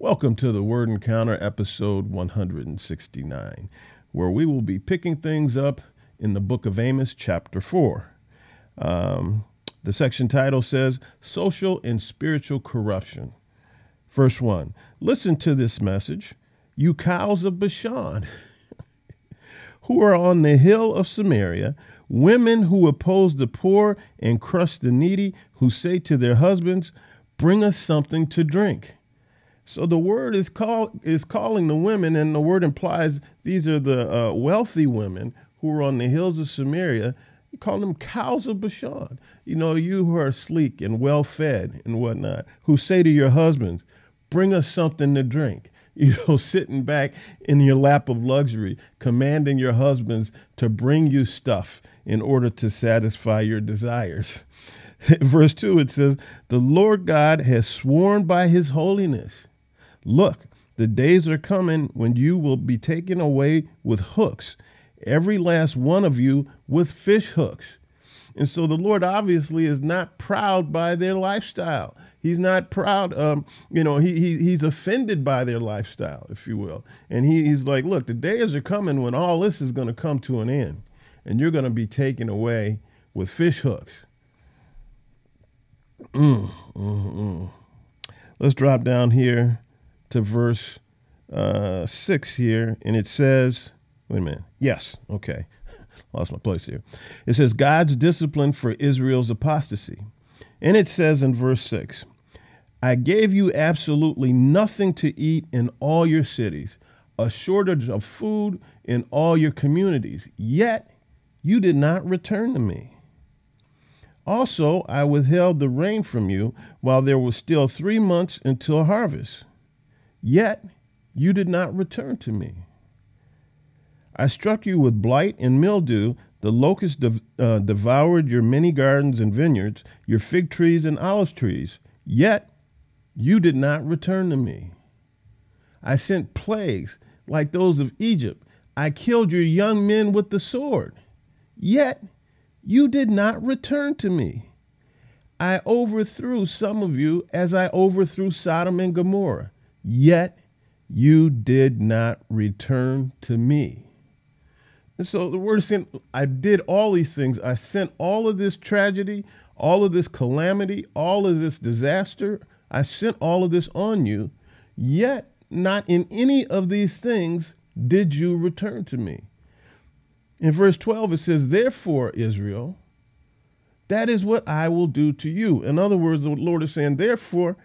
Welcome to the Word Encounter, episode 169, where we will be picking things up in the book of Amos, chapter 4. Um, the section title says Social and Spiritual Corruption. Verse 1 Listen to this message, you cows of Bashan, who are on the hill of Samaria, women who oppose the poor and crush the needy, who say to their husbands, Bring us something to drink. So the word is call is calling the women, and the word implies these are the uh, wealthy women who are on the hills of Samaria. You call them cows of Bashan. You know, you who are sleek and well fed and whatnot, who say to your husbands, "Bring us something to drink." You know, sitting back in your lap of luxury, commanding your husbands to bring you stuff in order to satisfy your desires. Verse 2, it says, The Lord God has sworn by his holiness Look, the days are coming when you will be taken away with hooks, every last one of you with fish hooks. And so the Lord obviously is not proud by their lifestyle. He's not proud, um, you know, he, he, he's offended by their lifestyle, if you will. And he, he's like, look, the days are coming when all this is going to come to an end, and you're going to be taken away with fish hooks. Mm, mm, mm. Let's drop down here to verse uh, 6 here, and it says, wait a minute. Yes, okay. Lost my place here. It says, God's discipline for Israel's apostasy. And it says in verse 6, I gave you absolutely nothing to eat in all your cities, a shortage of food in all your communities, yet you did not return to me. Also, I withheld the rain from you while there was still three months until harvest. Yet you did not return to me. I struck you with blight and mildew. The locust de- uh, devoured your many gardens and vineyards, your fig trees and olive trees. Yet you did not return to me. I sent plagues like those of Egypt. I killed your young men with the sword. Yet you did not return to me. I overthrew some of you as I overthrew Sodom and Gomorrah yet you did not return to me. And so the word is saying, I did all these things. I sent all of this tragedy, all of this calamity, all of this disaster. I sent all of this on you, yet not in any of these things did you return to me. In verse 12, it says, Therefore, Israel, that is what I will do to you. In other words, the Lord is saying, Therefore,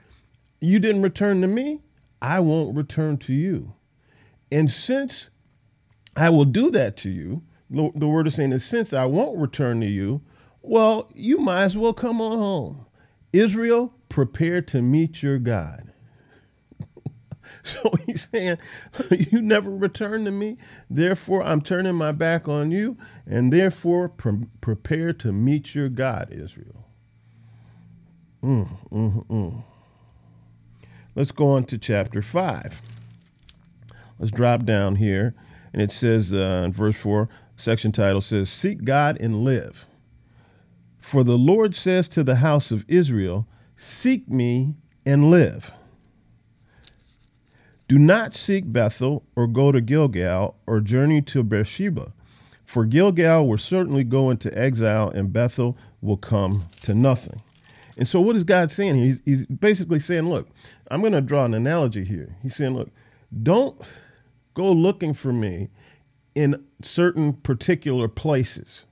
you didn't return to me. I won't return to you. And since I will do that to you, the word is saying since I won't return to you, well, you might as well come on home. Israel, prepare to meet your God. so he's saying, You never return to me, therefore I'm turning my back on you, and therefore pre- prepare to meet your God, Israel. Mm, mm, mm. Let's go on to chapter 5. Let's drop down here. And it says uh, in verse 4, section title says, Seek God and live. For the Lord says to the house of Israel, Seek me and live. Do not seek Bethel or go to Gilgal or journey to Beersheba, for Gilgal will certainly go into exile and Bethel will come to nothing. And so, what is God saying here? He's, he's basically saying, look, I'm going to draw an analogy here. He's saying, look, don't go looking for me in certain particular places.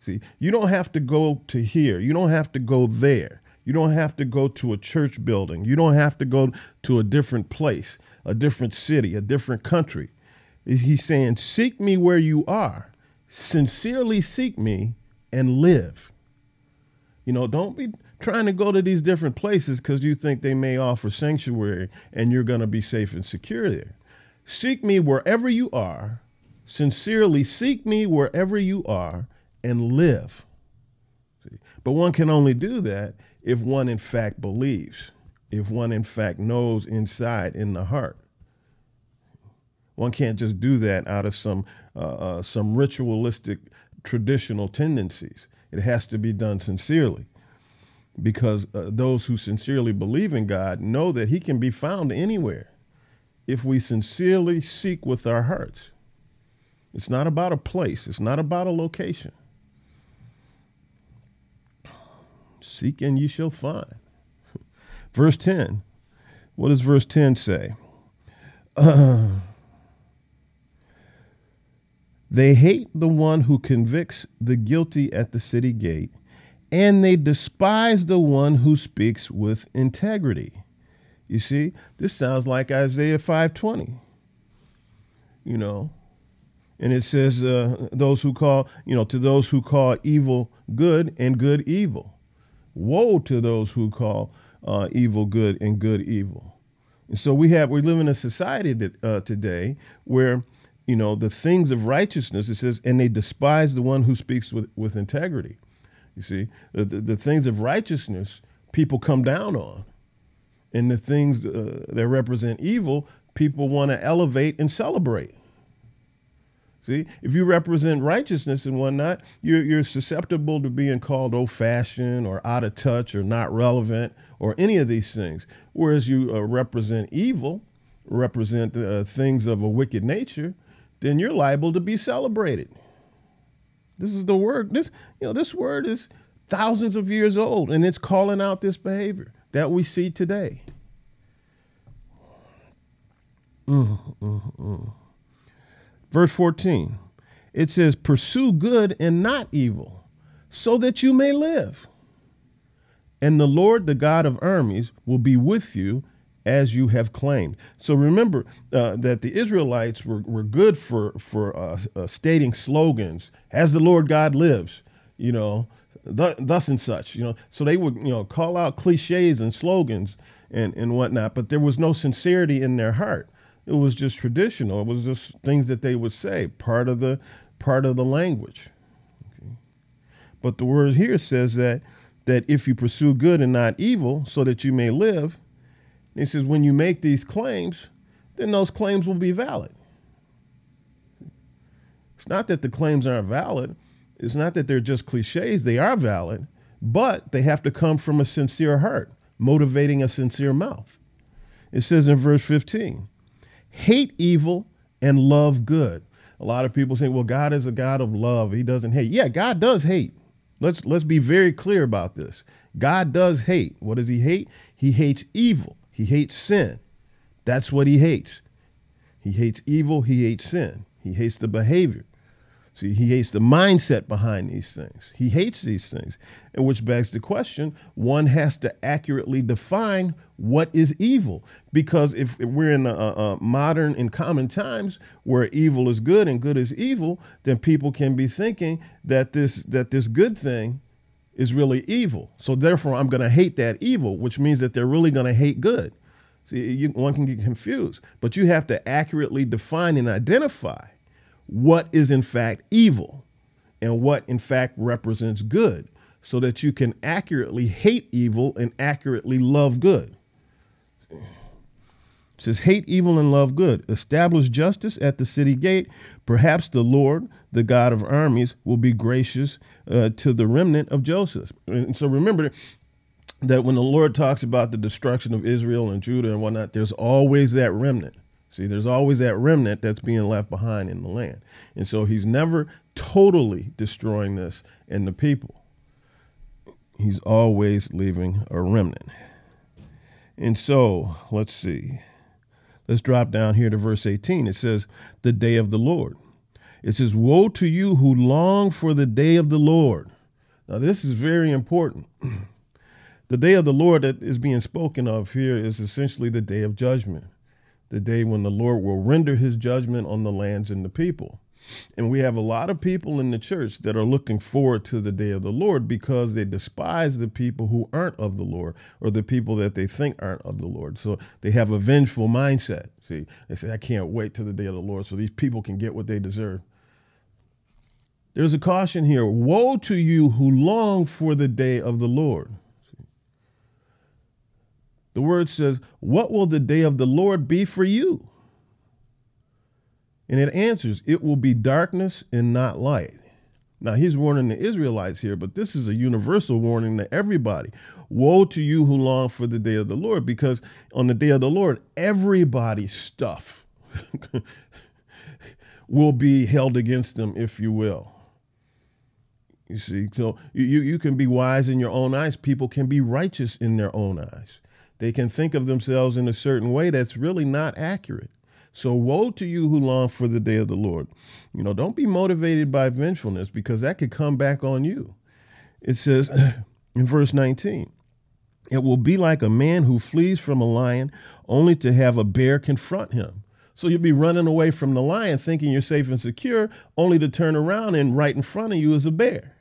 See, you don't have to go to here, you don't have to go there. You don't have to go to a church building. You don't have to go to a different place, a different city, a different country. He's saying, Seek me where you are. Sincerely seek me and live. You know, don't be trying to go to these different places because you think they may offer sanctuary and you're going to be safe and secure there. Seek me wherever you are, sincerely seek me wherever you are, and live. See? But one can only do that if one, in fact, believes, if one, in fact, knows inside in the heart. One can't just do that out of some uh, uh, some ritualistic traditional tendencies. It has to be done sincerely. Because uh, those who sincerely believe in God know that He can be found anywhere if we sincerely seek with our hearts. It's not about a place, it's not about a location. Seek and ye shall find. verse 10. What does verse 10 say? Uh, they hate the one who convicts the guilty at the city gate and they despise the one who speaks with integrity. You see, this sounds like Isaiah 5:20. You know, and it says uh, those who call, you know, to those who call evil good and good evil. Woe to those who call uh, evil good and good evil. And so we have we live in a society that uh, today where you know the things of righteousness. It says, and they despise the one who speaks with with integrity. You see, the, the, the things of righteousness people come down on, and the things uh, that represent evil people want to elevate and celebrate. See, if you represent righteousness and whatnot, you're, you're susceptible to being called old fashioned or out of touch or not relevant or any of these things. Whereas you uh, represent evil, represent uh, things of a wicked nature, then you're liable to be celebrated. This is the word. This, you know, this word is thousands of years old, and it's calling out this behavior that we see today. Mm, mm, mm. Verse 14, it says, Pursue good and not evil, so that you may live. And the Lord, the God of armies, will be with you as you have claimed. So remember uh, that the Israelites were, were good for, for uh, uh, stating slogans, as the Lord God lives, you know, th- thus and such, you know. So they would, you know, call out cliches and slogans and, and whatnot, but there was no sincerity in their heart. It was just traditional. It was just things that they would say, part of the part of the language. Okay. But the word here says that that if you pursue good and not evil, so that you may live, he says, when you make these claims, then those claims will be valid. It's not that the claims aren't valid. It's not that they're just cliches. They are valid, but they have to come from a sincere heart, motivating a sincere mouth. It says in verse 15, hate evil and love good. A lot of people say, well, God is a God of love. He doesn't hate. Yeah, God does hate. Let's let's be very clear about this. God does hate. What does he hate? He hates evil. He hates sin. That's what he hates. He hates evil. He hates sin. He hates the behavior. See, he hates the mindset behind these things. He hates these things. And which begs the question one has to accurately define what is evil. Because if we're in a, a modern and common times where evil is good and good is evil, then people can be thinking that this, that this good thing is really evil. So therefore, I'm going to hate that evil, which means that they're really going to hate good. See, you, one can get confused, but you have to accurately define and identify what is in fact evil and what in fact represents good so that you can accurately hate evil and accurately love good. Says, Hate evil and love good. Establish justice at the city gate. Perhaps the Lord, the God of armies, will be gracious uh, to the remnant of Joseph. And so remember that when the Lord talks about the destruction of Israel and Judah and whatnot, there's always that remnant. See, there's always that remnant that's being left behind in the land. And so he's never totally destroying this and the people. He's always leaving a remnant. And so, let's see. Let's drop down here to verse 18. It says, The day of the Lord. It says, Woe to you who long for the day of the Lord. Now, this is very important. the day of the Lord that is being spoken of here is essentially the day of judgment the day when the Lord will render his judgment on the lands and the people. And we have a lot of people in the church that are looking forward to the day of the Lord because they despise the people who aren't of the Lord or the people that they think aren't of the Lord. So they have a vengeful mindset. See, they say, I can't wait till the day of the Lord so these people can get what they deserve. There's a caution here Woe to you who long for the day of the Lord. The word says, What will the day of the Lord be for you? And it answers, It will be darkness and not light. Now he's warning the Israelites here, but this is a universal warning to everybody. Woe to you who long for the day of the Lord, because on the day of the Lord, everybody's stuff will be held against them, if you will. You see, so you, you can be wise in your own eyes. People can be righteous in their own eyes. They can think of themselves in a certain way that's really not accurate. So woe to you who long for the day of the Lord. You know, don't be motivated by vengefulness because that could come back on you. It says in verse 19, it will be like a man who flees from a lion only to have a bear confront him. So you'll be running away from the lion thinking you're safe and secure, only to turn around and right in front of you is a bear.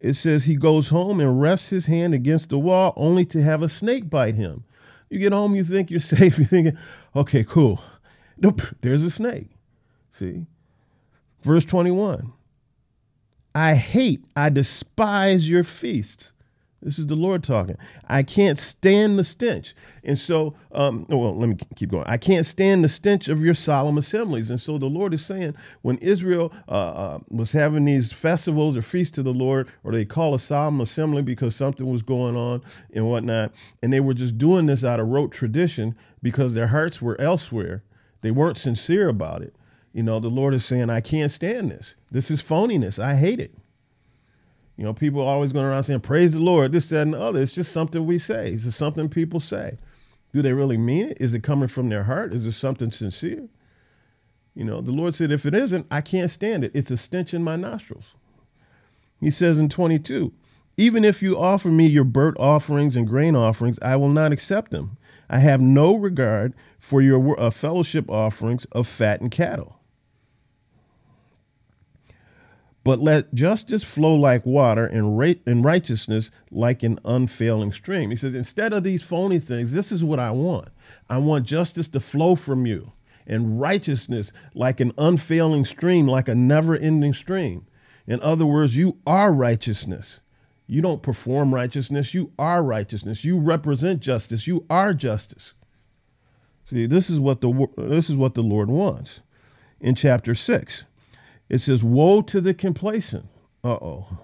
It says he goes home and rests his hand against the wall only to have a snake bite him. You get home, you think you're safe, you're thinking, okay, cool. Nope, there's a snake. See? Verse 21 I hate, I despise your feasts. This is the Lord talking. I can't stand the stench. And so, um, oh, well, let me keep going. I can't stand the stench of your solemn assemblies. And so the Lord is saying when Israel uh, uh, was having these festivals or feasts to the Lord, or they call a solemn assembly because something was going on and whatnot, and they were just doing this out of rote tradition because their hearts were elsewhere they weren't sincere about it. You know, the Lord is saying, I can't stand this. This is phoniness. I hate it. You know, people are always going around saying, Praise the Lord, this, that, and the other. It's just something we say. It's just something people say. Do they really mean it? Is it coming from their heart? Is it something sincere? You know, the Lord said, If it isn't, I can't stand it. It's a stench in my nostrils. He says in 22, Even if you offer me your burnt offerings and grain offerings, I will not accept them. I have no regard for your uh, fellowship offerings of fat and cattle. But let justice flow like water and, and righteousness like an unfailing stream. He says, instead of these phony things, this is what I want. I want justice to flow from you and righteousness like an unfailing stream, like a never ending stream. In other words, you are righteousness. You don't perform righteousness, you are righteousness. You represent justice, you are justice. See, this is what the this is what the Lord wants. In chapter 6, it says, "Woe to the complacent." Uh-oh.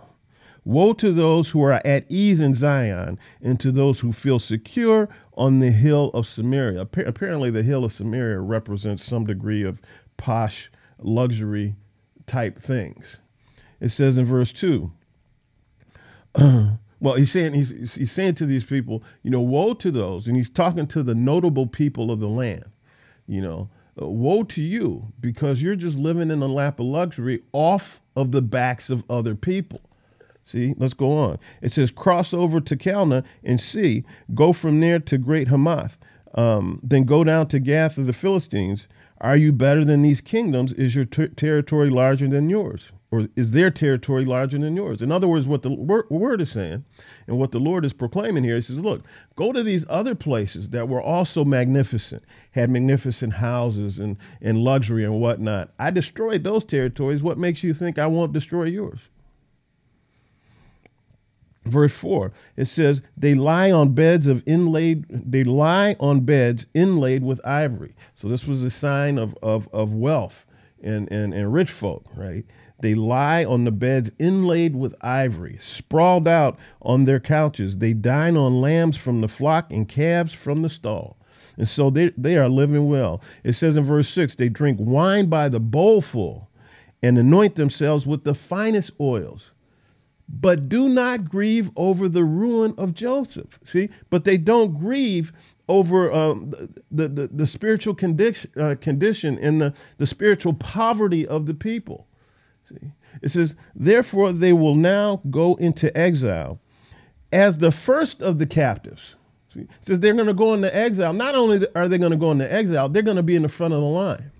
Woe to those who are at ease in Zion and to those who feel secure on the hill of Samaria. Apparently, the hill of Samaria represents some degree of posh luxury type things. It says in verse 2 well, he's saying he's he's saying to these people, you know, woe to those, and he's talking to the notable people of the land. You know, uh, woe to you because you're just living in a lap of luxury off of the backs of other people. See, let's go on. It says, cross over to Calneh and see, go from there to Great Hamath, um, then go down to Gath of the Philistines. Are you better than these kingdoms? Is your ter- territory larger than yours? Or is their territory larger than yours? In other words, what the word is saying and what the Lord is proclaiming here, he says, look, go to these other places that were also magnificent, had magnificent houses and, and luxury and whatnot. I destroyed those territories. What makes you think I won't destroy yours? Verse 4, it says, They lie on beds of inlaid, they lie on beds inlaid with ivory. So this was a sign of, of, of wealth and, and, and rich folk, right? They lie on the beds inlaid with ivory, sprawled out on their couches. They dine on lambs from the flock and calves from the stall. And so they, they are living well. It says in verse 6 they drink wine by the bowlful and anoint themselves with the finest oils. But do not grieve over the ruin of Joseph. See, but they don't grieve over um, the, the, the, spiritual condition, uh, condition and the, the spiritual poverty of the people. See? It says, Therefore they will now go into exile as the first of the captives. See? It says they're going to go into exile. Not only are they going to go into exile, they're going to be in the front of the line.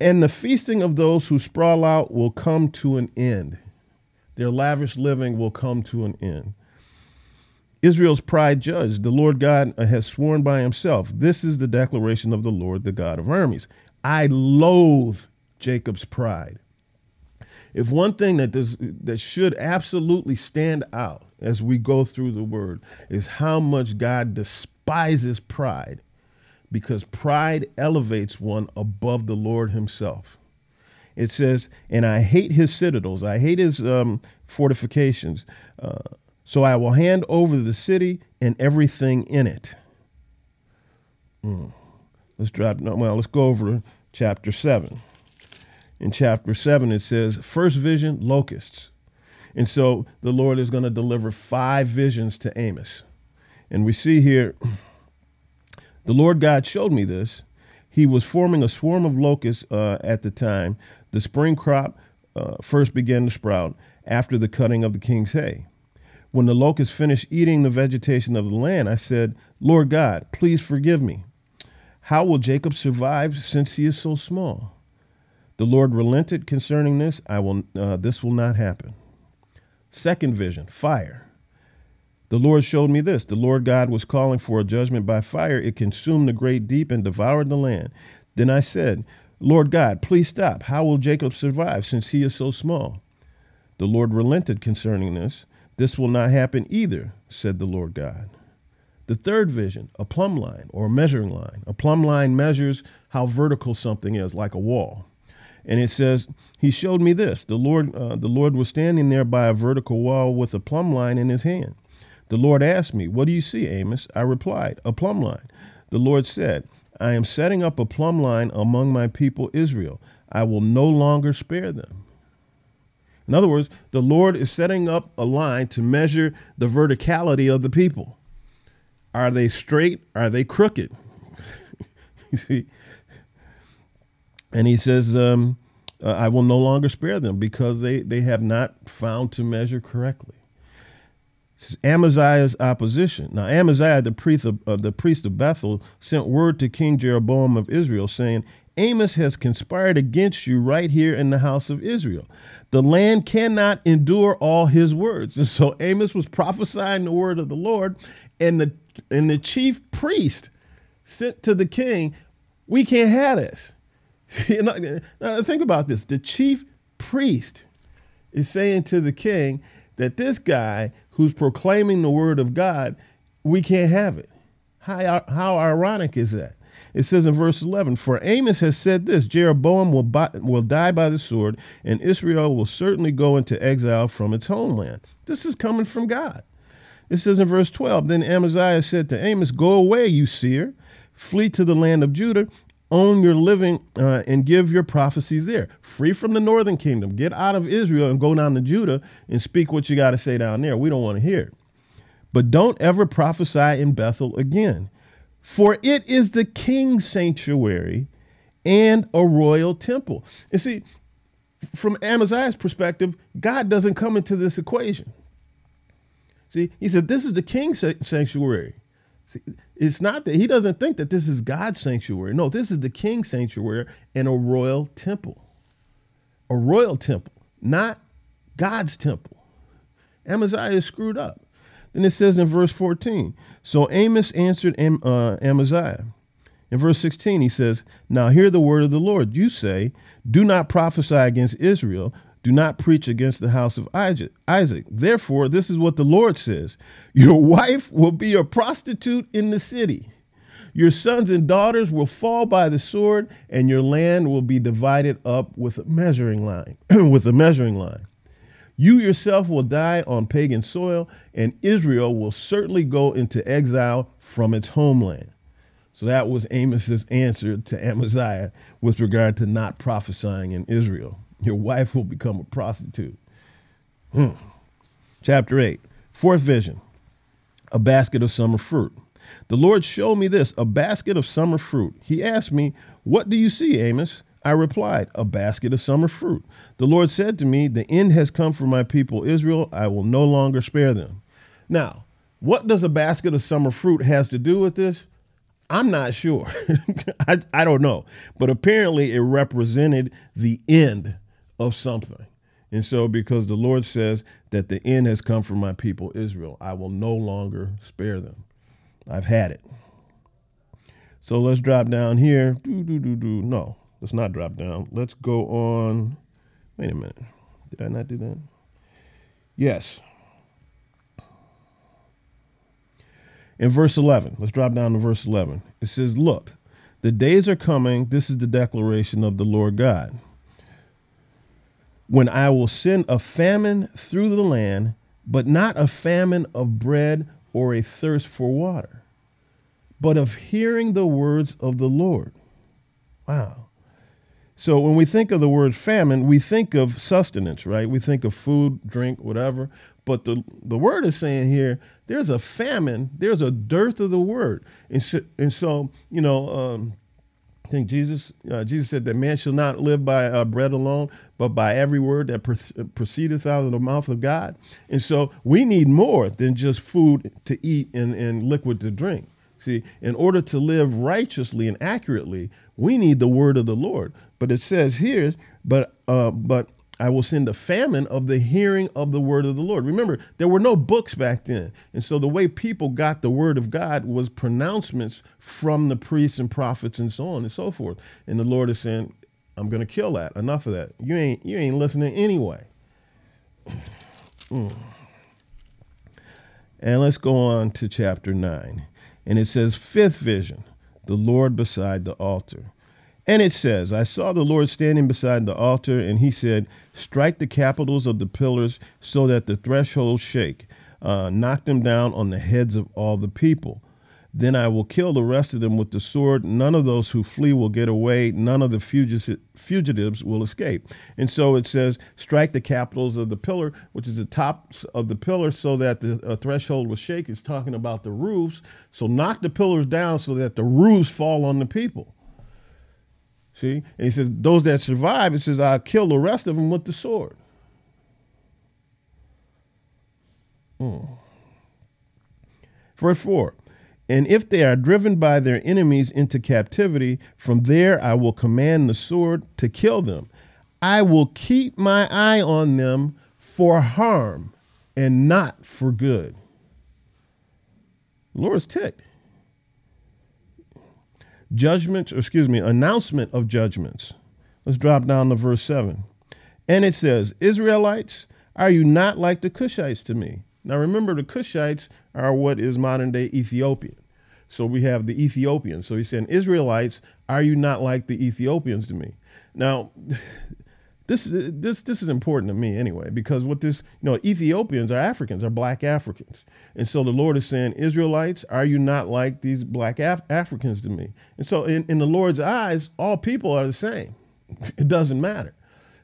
And the feasting of those who sprawl out will come to an end. Their lavish living will come to an end. Israel's pride judged. The Lord God has sworn by himself. This is the declaration of the Lord, the God of armies. I loathe Jacob's pride if one thing that does that should absolutely stand out as we go through the word is how much God despises pride because pride elevates one above the Lord himself. it says, and I hate his citadels, I hate his um, fortifications. Uh, so I will hand over the city and everything in it. Mm. Let's drop, well, let's go over chapter 7. In chapter 7, it says, First vision, locusts. And so the Lord is going to deliver five visions to Amos. And we see here, the Lord God showed me this. He was forming a swarm of locusts uh, at the time. The spring crop uh, first began to sprout after the cutting of the king's hay. When the locusts finished eating the vegetation of the land, I said, Lord God, please forgive me. How will Jacob survive since he is so small? The Lord relented concerning this. I will. Uh, this will not happen. Second vision: fire. The Lord showed me this. The Lord God was calling for a judgment by fire. It consumed the great deep and devoured the land. Then I said, Lord God, please stop. How will Jacob survive since he is so small? The Lord relented concerning this. This will not happen either, said the Lord God. The third vision, a plumb line or a measuring line. A plumb line measures how vertical something is, like a wall. And it says, He showed me this. The Lord, uh, the Lord was standing there by a vertical wall with a plumb line in his hand. The Lord asked me, What do you see, Amos? I replied, A plumb line. The Lord said, I am setting up a plumb line among my people Israel. I will no longer spare them. In other words, the Lord is setting up a line to measure the verticality of the people. Are they straight? Are they crooked? you see? And he says, um, I will no longer spare them because they, they have not found to measure correctly. This is Amaziah's opposition. Now, Amaziah, the priest, of, uh, the priest of Bethel, sent word to King Jeroboam of Israel, saying, Amos has conspired against you right here in the house of Israel. The land cannot endure all his words. And so Amos was prophesying the word of the Lord, and the and the chief priest sent to the king, We can't have this. now think about this. The chief priest is saying to the king that this guy who's proclaiming the word of God, we can't have it. How, how ironic is that? It says in verse 11, For Amos has said this Jeroboam will, buy, will die by the sword, and Israel will certainly go into exile from its homeland. This is coming from God. It says in verse 12, Then Amaziah said to Amos, Go away, you seer, flee to the land of Judah, own your living uh, and give your prophecies there. Free from the northern kingdom. Get out of Israel and go down to Judah and speak what you got to say down there. We don't want to hear it. But don't ever prophesy in Bethel again, for it is the king's sanctuary and a royal temple. You see, from Amaziah's perspective, God doesn't come into this equation. See, he said, This is the king's sanctuary. See, it's not that he doesn't think that this is God's sanctuary. No, this is the king's sanctuary and a royal temple. A royal temple, not God's temple. Amaziah is screwed up. Then it says in verse 14 So Amos answered Am, uh, Amaziah. In verse 16, he says, Now hear the word of the Lord. You say, Do not prophesy against Israel, do not preach against the house of Isaac. Therefore, this is what the Lord says Your wife will be a prostitute in the city. Your sons and daughters will fall by the sword, and your land will be divided up with a measuring line. with a measuring line. You yourself will die on pagan soil, and Israel will certainly go into exile from its homeland. So that was Amos's answer to Amaziah with regard to not prophesying in Israel your wife will become a prostitute. Hmm. Chapter 8, fourth vision a basket of summer fruit. The Lord showed me this a basket of summer fruit. He asked me, What do you see, Amos? I replied, A basket of summer fruit. The Lord said to me, The end has come for my people Israel. I will no longer spare them. Now, what does a basket of summer fruit has to do with this? I'm not sure. I, I don't know. But apparently it represented the end of something. And so, because the Lord says that the end has come for my people Israel, I will no longer spare them. I've had it. So let's drop down here. Do, do, do, do. No, let's not drop down. Let's go on. Wait a minute. Did I not do that? Yes. In verse 11, let's drop down to verse 11. It says, Look, the days are coming. This is the declaration of the Lord God when I will send a famine through the land, but not a famine of bread or a thirst for water, but of hearing the words of the Lord. Wow. So when we think of the word famine, we think of sustenance, right? We think of food, drink, whatever. But the, the word is saying here, there's a famine, there's a dearth of the word. And so, and so you know, um, I think Jesus uh, Jesus said that man shall not live by uh, bread alone, but by every word that proceedeth out of the mouth of God. And so we need more than just food to eat and, and liquid to drink. See, in order to live righteously and accurately, we need the word of the Lord. But it says here, but uh, but I will send a famine of the hearing of the word of the Lord. Remember, there were no books back then. And so the way people got the word of God was pronouncements from the priests and prophets and so on and so forth. And the Lord is saying, I'm going to kill that. Enough of that. You ain't you ain't listening anyway. Mm. And let's go on to chapter 9. And it says, Fifth vision, the Lord beside the altar. And it says, I saw the Lord standing beside the altar, and he said, Strike the capitals of the pillars so that the thresholds shake. Uh, knock them down on the heads of all the people. Then I will kill the rest of them with the sword. None of those who flee will get away. None of the fugitives will escape. And so it says, strike the capitals of the pillar, which is the tops of the pillar, so that the uh, threshold will shake. It's talking about the roofs. So knock the pillars down so that the roofs fall on the people. See? And he says, those that survive, it says, I'll kill the rest of them with the sword. Mm. Verse 4 and if they are driven by their enemies into captivity, from there I will command the sword to kill them. I will keep my eye on them for harm and not for good. The Lord is ticked. Judgments, excuse me, announcement of judgments. Let's drop down to verse 7. And it says, Israelites, are you not like the Cushites to me? Now remember, the Cushites are what is modern day Ethiopia. So we have the Ethiopians. So he's saying, Israelites, are you not like the Ethiopians to me? Now, this this this is important to me anyway because what this you know Ethiopians are Africans are black Africans. And so the Lord is saying Israelites are you not like these black Af- Africans to me? And so in, in the Lord's eyes all people are the same. It doesn't matter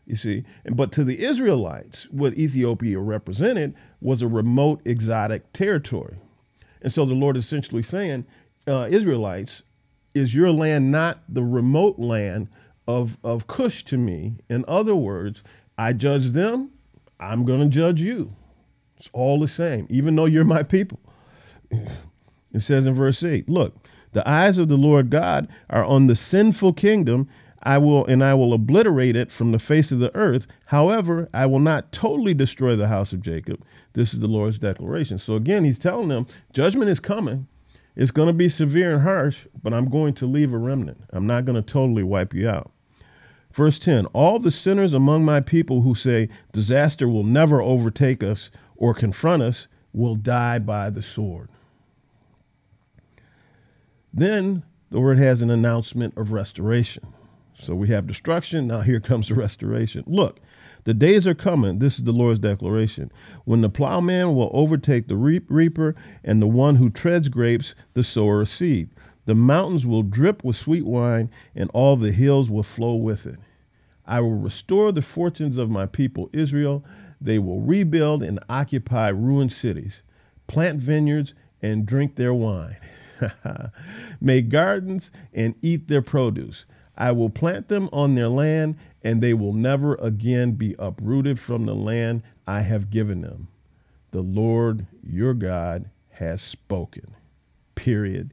you see. But to the Israelites what Ethiopia represented was a remote exotic territory. And so the Lord is essentially saying, uh, Israelites, is your land not the remote land of, of Cush to me? In other words, I judge them, I'm going to judge you. It's all the same, even though you're my people. It says in verse 8, look, the eyes of the Lord God are on the sinful kingdom. I will and I will obliterate it from the face of the earth. However, I will not totally destroy the house of Jacob. This is the Lord's declaration. So again, he's telling them judgment is coming. It's going to be severe and harsh, but I'm going to leave a remnant. I'm not going to totally wipe you out. Verse 10 All the sinners among my people who say, Disaster will never overtake us or confront us will die by the sword. Then the word has an announcement of restoration. So we have destruction. Now here comes the restoration. Look, the days are coming, this is the Lord's declaration, when the plowman will overtake the reaper and the one who treads grapes, the sower of seed. The mountains will drip with sweet wine, and all the hills will flow with it. I will restore the fortunes of my people Israel. They will rebuild and occupy ruined cities, plant vineyards, and drink their wine. Make gardens and eat their produce. I will plant them on their land, and they will never again be uprooted from the land I have given them. The Lord your God has spoken. Period.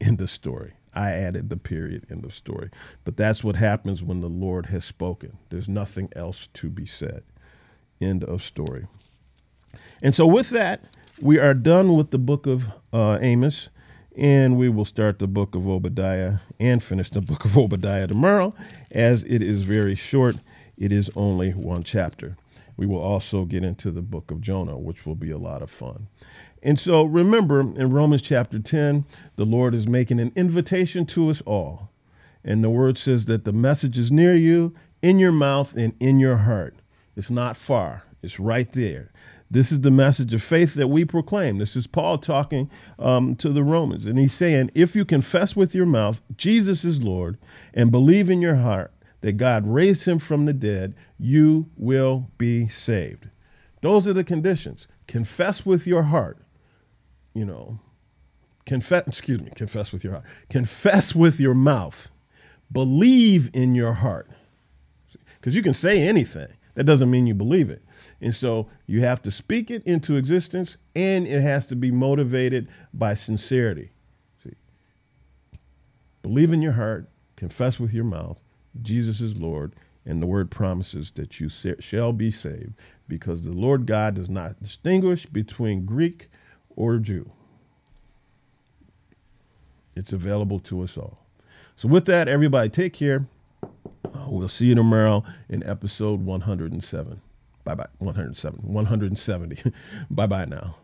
End of story. I added the period in the story. But that's what happens when the Lord has spoken. There's nothing else to be said. End of story. And so, with that, we are done with the book of uh, Amos. And we will start the book of Obadiah and finish the book of Obadiah tomorrow, as it is very short. It is only one chapter. We will also get into the book of Jonah, which will be a lot of fun. And so remember, in Romans chapter 10, the Lord is making an invitation to us all. And the word says that the message is near you, in your mouth, and in your heart. It's not far, it's right there. This is the message of faith that we proclaim. This is Paul talking um, to the Romans. And he's saying, if you confess with your mouth Jesus is Lord and believe in your heart that God raised him from the dead, you will be saved. Those are the conditions. Confess with your heart, you know, confess, excuse me, confess with your heart. Confess with your mouth. Believe in your heart. Because you can say anything. That doesn't mean you believe it. And so you have to speak it into existence and it has to be motivated by sincerity. See? Believe in your heart, confess with your mouth, Jesus is Lord, and the word promises that you shall be saved because the Lord God does not distinguish between Greek or Jew. It's available to us all. So, with that, everybody, take care. Uh, we'll see you tomorrow in episode 107. Bye bye. 107. 170. bye bye now.